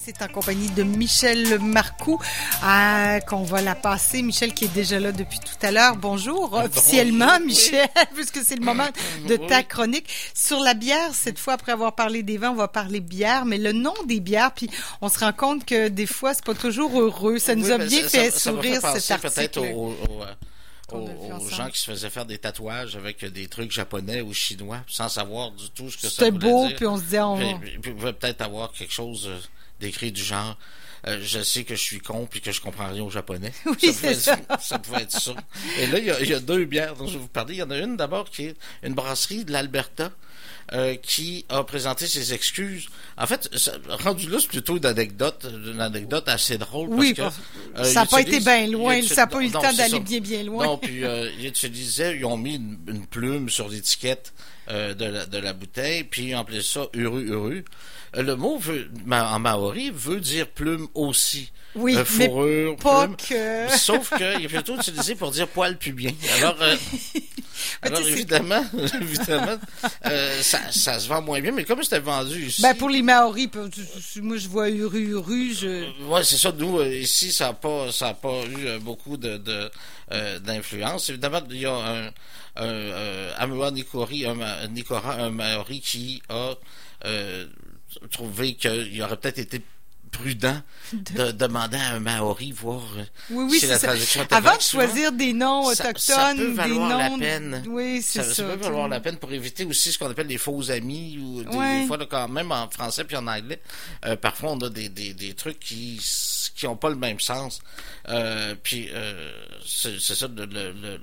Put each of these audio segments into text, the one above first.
C'est en compagnie de Michel Marcoux euh, qu'on va la passer. Michel qui est déjà là depuis tout à l'heure. Bonjour officiellement Michel, puisque c'est le moment de ta chronique. Sur la bière, cette fois après avoir parlé des vins, on va parler bière, mais le nom des bières, puis on se rend compte que des fois c'est pas toujours heureux. Ça nous a bien fait sourire cet article. peut-être aux, aux, gens qui se faisaient faire des tatouages avec des trucs japonais ou chinois sans savoir du tout ce que ça voulait beau, dire. puis on se disait... On... Puis, puis, peut-être avoir quelque chose euh, d'écrit du genre euh, je sais que je suis con puis que je comprends rien au japonais. Oui, c'est ça. ça pouvait être ça. Et là, il y, a, il y, a, deux bières dont je vais vous parler. Il y en a une d'abord qui est une brasserie de l'Alberta. Euh, qui a présenté ses excuses. En fait, ça, rendu là, c'est plutôt une anecdote, une anecdote assez drôle. Oui, que, euh, ça n'a pas été bien loin, ça n'a pas eu le temps d'aller bien, bien loin. Non, puis euh, ils utilisaient, ils ont mis une, une plume sur l'étiquette de, la, de la bouteille, puis ils ont appelé ça Uru Uru. Le mot veut, en maori veut dire plume aussi. Oui, euh, fourrure, mais pas plume. Que... Sauf qu'il est plutôt utilisé pour dire poil pubien. Alors, euh, alors évidemment, évidemment euh, ça, ça, se vend moins bien, mais comme c'était vendu ici... Ben, pour les Maoris, moi, je vois Uru Uru, je... Ouais, c'est ça. Nous, ici, ça n'a pas, ça a pas eu beaucoup de, de d'influence. Évidemment, il y a un, un euh, Amua Nikori, un, Nikora, un Maori qui a euh, trouvé qu'il aurait peut-être été prudent de... de demander à un Maori voir oui, oui, si la traduction était Avant de choisir des noms autochtones, ça, ça peut valoir des noms... la peine. Oui, c'est ça. Ça, peut valoir la peine pour éviter aussi ce qu'on appelle des faux amis ou des, Ouais. des fois là, quand même en français puis en anglais, euh, parfois on a des, des, des trucs qui qui ont pas le même sens. Euh, puis euh, c'est c'est ça le, le, le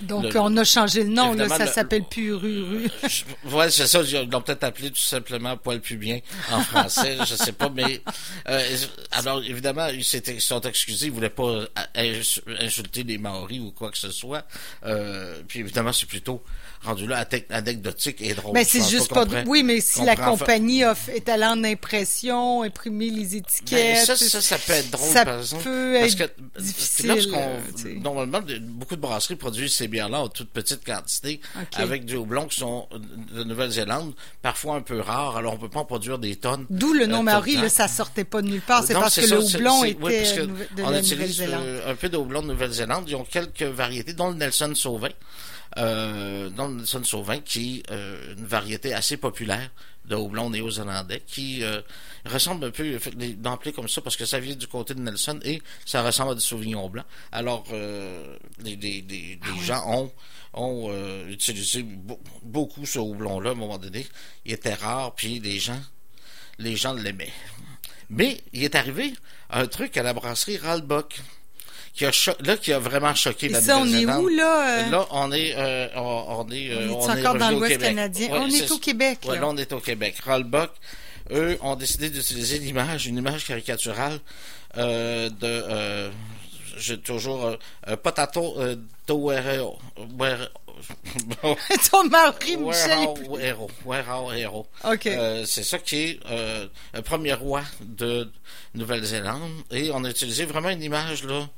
Donc, le- on a changé le nom, là, ça le- s'appelle plus Uru Uru. Je- Ouais, c'est ça. Ils l'ont peut-être appelé tout simplement poil pubien en français. je sais pas, mais euh, alors évidemment, ils s'étaient- ils sont excusés. Ils voulaient pas euh, ins- insulter les Maoris ou quoi que ce soit. Euh, puis évidemment, c'est plutôt rendu là anecdotique et drôle. Mais c'est juste pas. comprend- Oui, mais si la compagnie fait- est allée en impression, imprimé les Ben, étiquettes. ça, ça, ça peut être drôle, ça par exemple. peut parce être que difficile, lorsqu'on, euh, normalement, beaucoup de brasseries produisent ces bières-là en toute petite quantité, avec du houblon qui sont de Nouvelle-Zélande, parfois un peu rares, alors on peut pas en produire des tonnes. D'où le euh, nom le temps. là, ça sortait pas de nulle part. C'est parce que ça, le houblon était oui, parce que de on la utilise Nouvelle-Zélande. euh, un peu de houblon de Nouvelle-Zélande. Ils ont quelques variétés, dont le Nelson Sauvin. Euh, Nelson Sauvin, qui est euh, une variété assez populaire de houblon néo-zélandais, qui euh, ressemble un peu d'emblée comme ça, parce que ça vient du côté de Nelson et ça ressemble à du Sauvignon blanc. Alors, euh, les, les, les, Ah gens ont ont utilisé be- beaucoup ce houblon-là à un moment donné. Il était rare, puis les gens les gens l'aimaient. Mais il est arrivé un truc à la brasserie Ralbock qui a cho- là qui a vraiment choqué la ça, on est où, là? euh? Là, on est euh, on, on est euh, On est encore dans l'Ouest canadien? Ouais, On est au Québec, ouais, là. là, on est au Québec. Ralbock, eux ont décidé d'utiliser l'image, une image caricaturale euh, de euh, j'ai toujours Potato. Were- Ton mari, Michel. Werao Hero. Werao Hero. OK. Euh, c'est ça qui est euh, le premier roi de Nouvelle-Zélande. Et on a utilisé vraiment une image, là.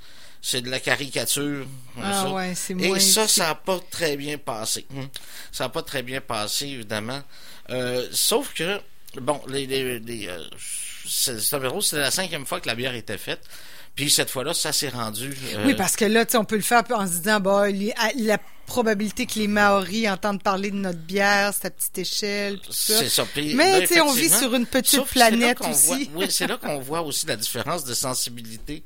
C'est de la caricature. Ah ça. ouais, c'est Et moins- ça, ça n'a pas très bien passé. Hum. Ça n'a pas très bien passé, évidemment. Euh, sauf que, bon, les, les, les, euh, c'était la cinquième fois que la bière était faite. Puis cette fois-là, ça s'est rendu. euh, Oui, parce que là, tu sais, on peut le faire en se disant, bah, les- la probabilité que les Maoris entendent parler de notre bière, c'est à petite échelle, tout ça. C'est ça. Puis, Mais, là, tu sais, on vit sur une petite planète aussi. voit- oui, c'est là qu'on voit aussi la différence de sensibilité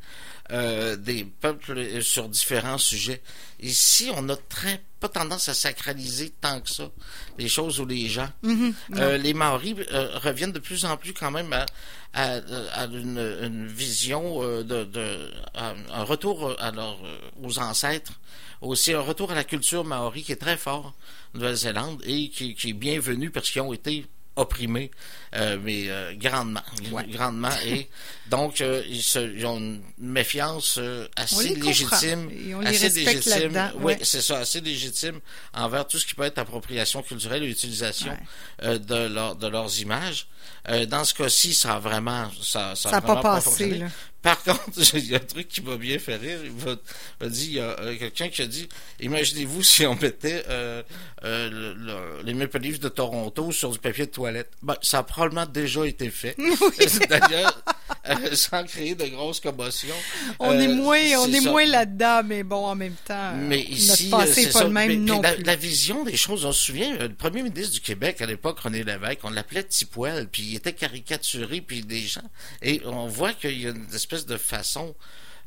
euh, des peuples euh, sur différents sujets. Ici, on a très pas tendance à sacraliser tant que ça les choses ou les gens. Mm-hmm. Euh, les Maoris euh, reviennent de plus en plus quand même à, à, à une, une vision de, de à un retour à leur, aux ancêtres, aussi un retour à la culture maori qui est très fort en Nouvelle-Zélande et qui, qui est bienvenu parce qu'ils ont été opprimés, euh, mais euh, grandement, grandement. Et donc, euh, ils, se, ils ont une méfiance euh, assez légitime, assez légitime. Oui, ouais. c'est ça, assez légitime envers tout ce qui peut être appropriation culturelle et utilisation Ouais. euh, de, leur, de leurs images. Euh, dans ce cas-ci, ça a vraiment, ça, ça, Ça a pas vraiment passé, fonctionné. là. Par contre, il y a un truc qui m'a bien fait rire. Il m'a dit, il y a euh, quelqu'un qui a dit, imaginez-vous si on mettait euh, euh, le- le- les Maple Leafs de Toronto sur du papier de toilette. Ben, ça a probablement déjà été fait. D'ailleurs, sans créer de grosses commotions. On est moins, on est moins là-dedans, mais bon, en même temps, mais ici, notre passé n'est pas le même non la, plus. La vision des choses, on se souvient, le premier ministre du Québec à l'époque, René Lévesque, on l'appelait Tipoel, puis il était caricaturé, puis des gens, et on voit qu'il y a une espèce de façon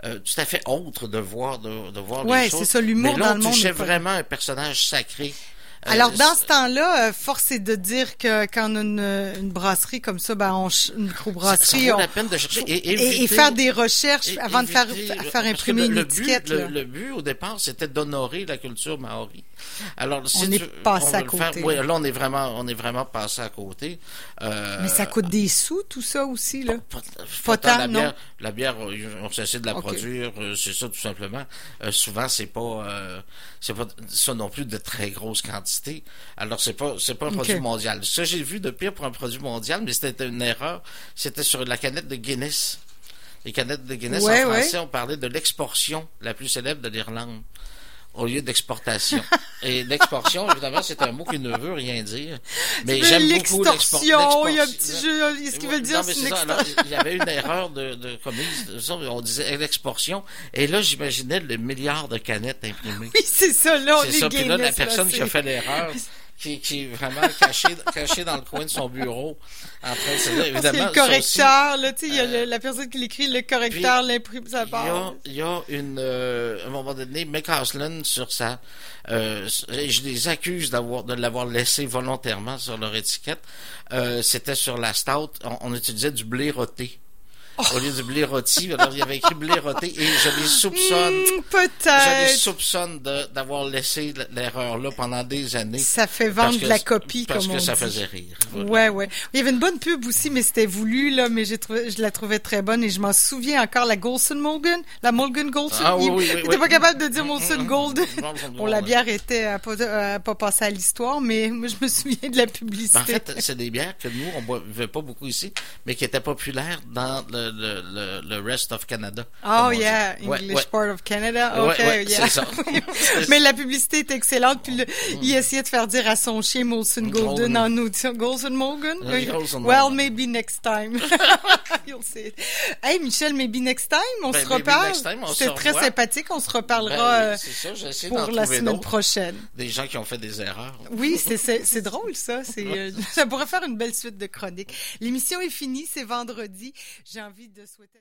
euh, tout à fait autre de voir de, de voir ouais, les choses. c'est ça, l'humour dans le monde. touchait vraiment un personnage sacré. Euh, Alors, dans ce temps-là, euh, force est de dire que quand on a une, une brasserie comme ça, ben, on, une microbrasserie, ça, ça on, la peine de chercher et, et, et faire des recherches avant de faire, faire imprimer le, une étiquette. But, le, le, but, au départ, c'était d'honorer la culture maori. Alors, si on tu, est passé à côté. Faire, oui, là, on est vraiment, on est vraiment passé à côté. Euh, Mais ça coûte des sous, tout ça aussi, là? Pas, pas tant, la non? bière, la bière, on cessé de la okay. produire, c'est ça tout simplement. Euh, souvent, c'est pas, euh, c'est pas ça non plus de très grosse quantité. Alors, c'est pas, c'est pas un produit mondial. Ça, j'ai vu de pire pour un produit mondial, mais c'était une erreur. C'était sur la canette de Guinness. Les canettes de Guinness ouais, en français, ouais. on parlait de l'exportation la plus célèbre de l'Irlande au lieu d'exportation. Et l'exportation, évidemment, c'est un mot qui ne veut rien dire. Mais j'aime beaucoup l'exportation. Il y a un petit jeu, ce qu'il veut dire, c'est il y avait une erreur de, de commise. On disait l'exportation. Et là, j'imaginais le milliard de canettes imprimées. Oui, c'est ça, là, on C'est ça. Puis là, la personne qui a fait l'erreur, qui, qui est vraiment caché, caché dans le coin de son bureau, en train de évidemment. le correcteur, aussi, là, tu sais, il y a le, la personne qui l'écrit, le correcteur, l'imprime, ça part. Il y a, une, euh, à un moment donné, McCausland sur sa, euh, je les accuse d'avoir, de l'avoir laissé volontairement sur leur étiquette. Euh, c'était sur la stout, on, on utilisait du blé Au lieu du blé rôti, alors il y avait écrit blé rôti et je les soupçonne. Mmh, Peut-être. Je les soupçonne d'avoir laissé l'erreur là pendant des années. Ça fait vendre de la copie, parce comme que on ça dit. faisait rire. Voilà. Ouais, ouais. Il y avait une bonne pub aussi, mais c'était voulu là, mais j'ai trouvé, je la trouvais très bonne et je m'en souviens encore la Golson Morgan, la Morgan Golson. Ah, oui, il oui, n'était oui, pas capable de dire Molson Gold. bon, bon, la bière était à pas, à pas passer à l'histoire, mais moi je me souviens de la publicité. Ben, en fait, c'est des bières que nous on buvait pas beaucoup ici, mais qui étaient populaires dans le, le, le rest of Canada. Oh yeah, English ouais, ouais. part of Canada. Ok, ouais, yeah. Ça. Mais la publicité est excellente. Puis le, il essayait de faire dire à son chien Molson Golden en audio. Golden Morgan? Uh, Golden well, maybe next time. You'll see it. Hey Michel, maybe next time, on ben, se reparle. C'était très sympathique. On se reparlera ben, ça, pour la semaine prochaine. Des gens qui ont fait des erreurs. Oui, c'est drôle ça. Euh, ça pourrait faire une belle suite de chroniques. L'émission est finie, c'est vendredi. J'ai envie de souhaiter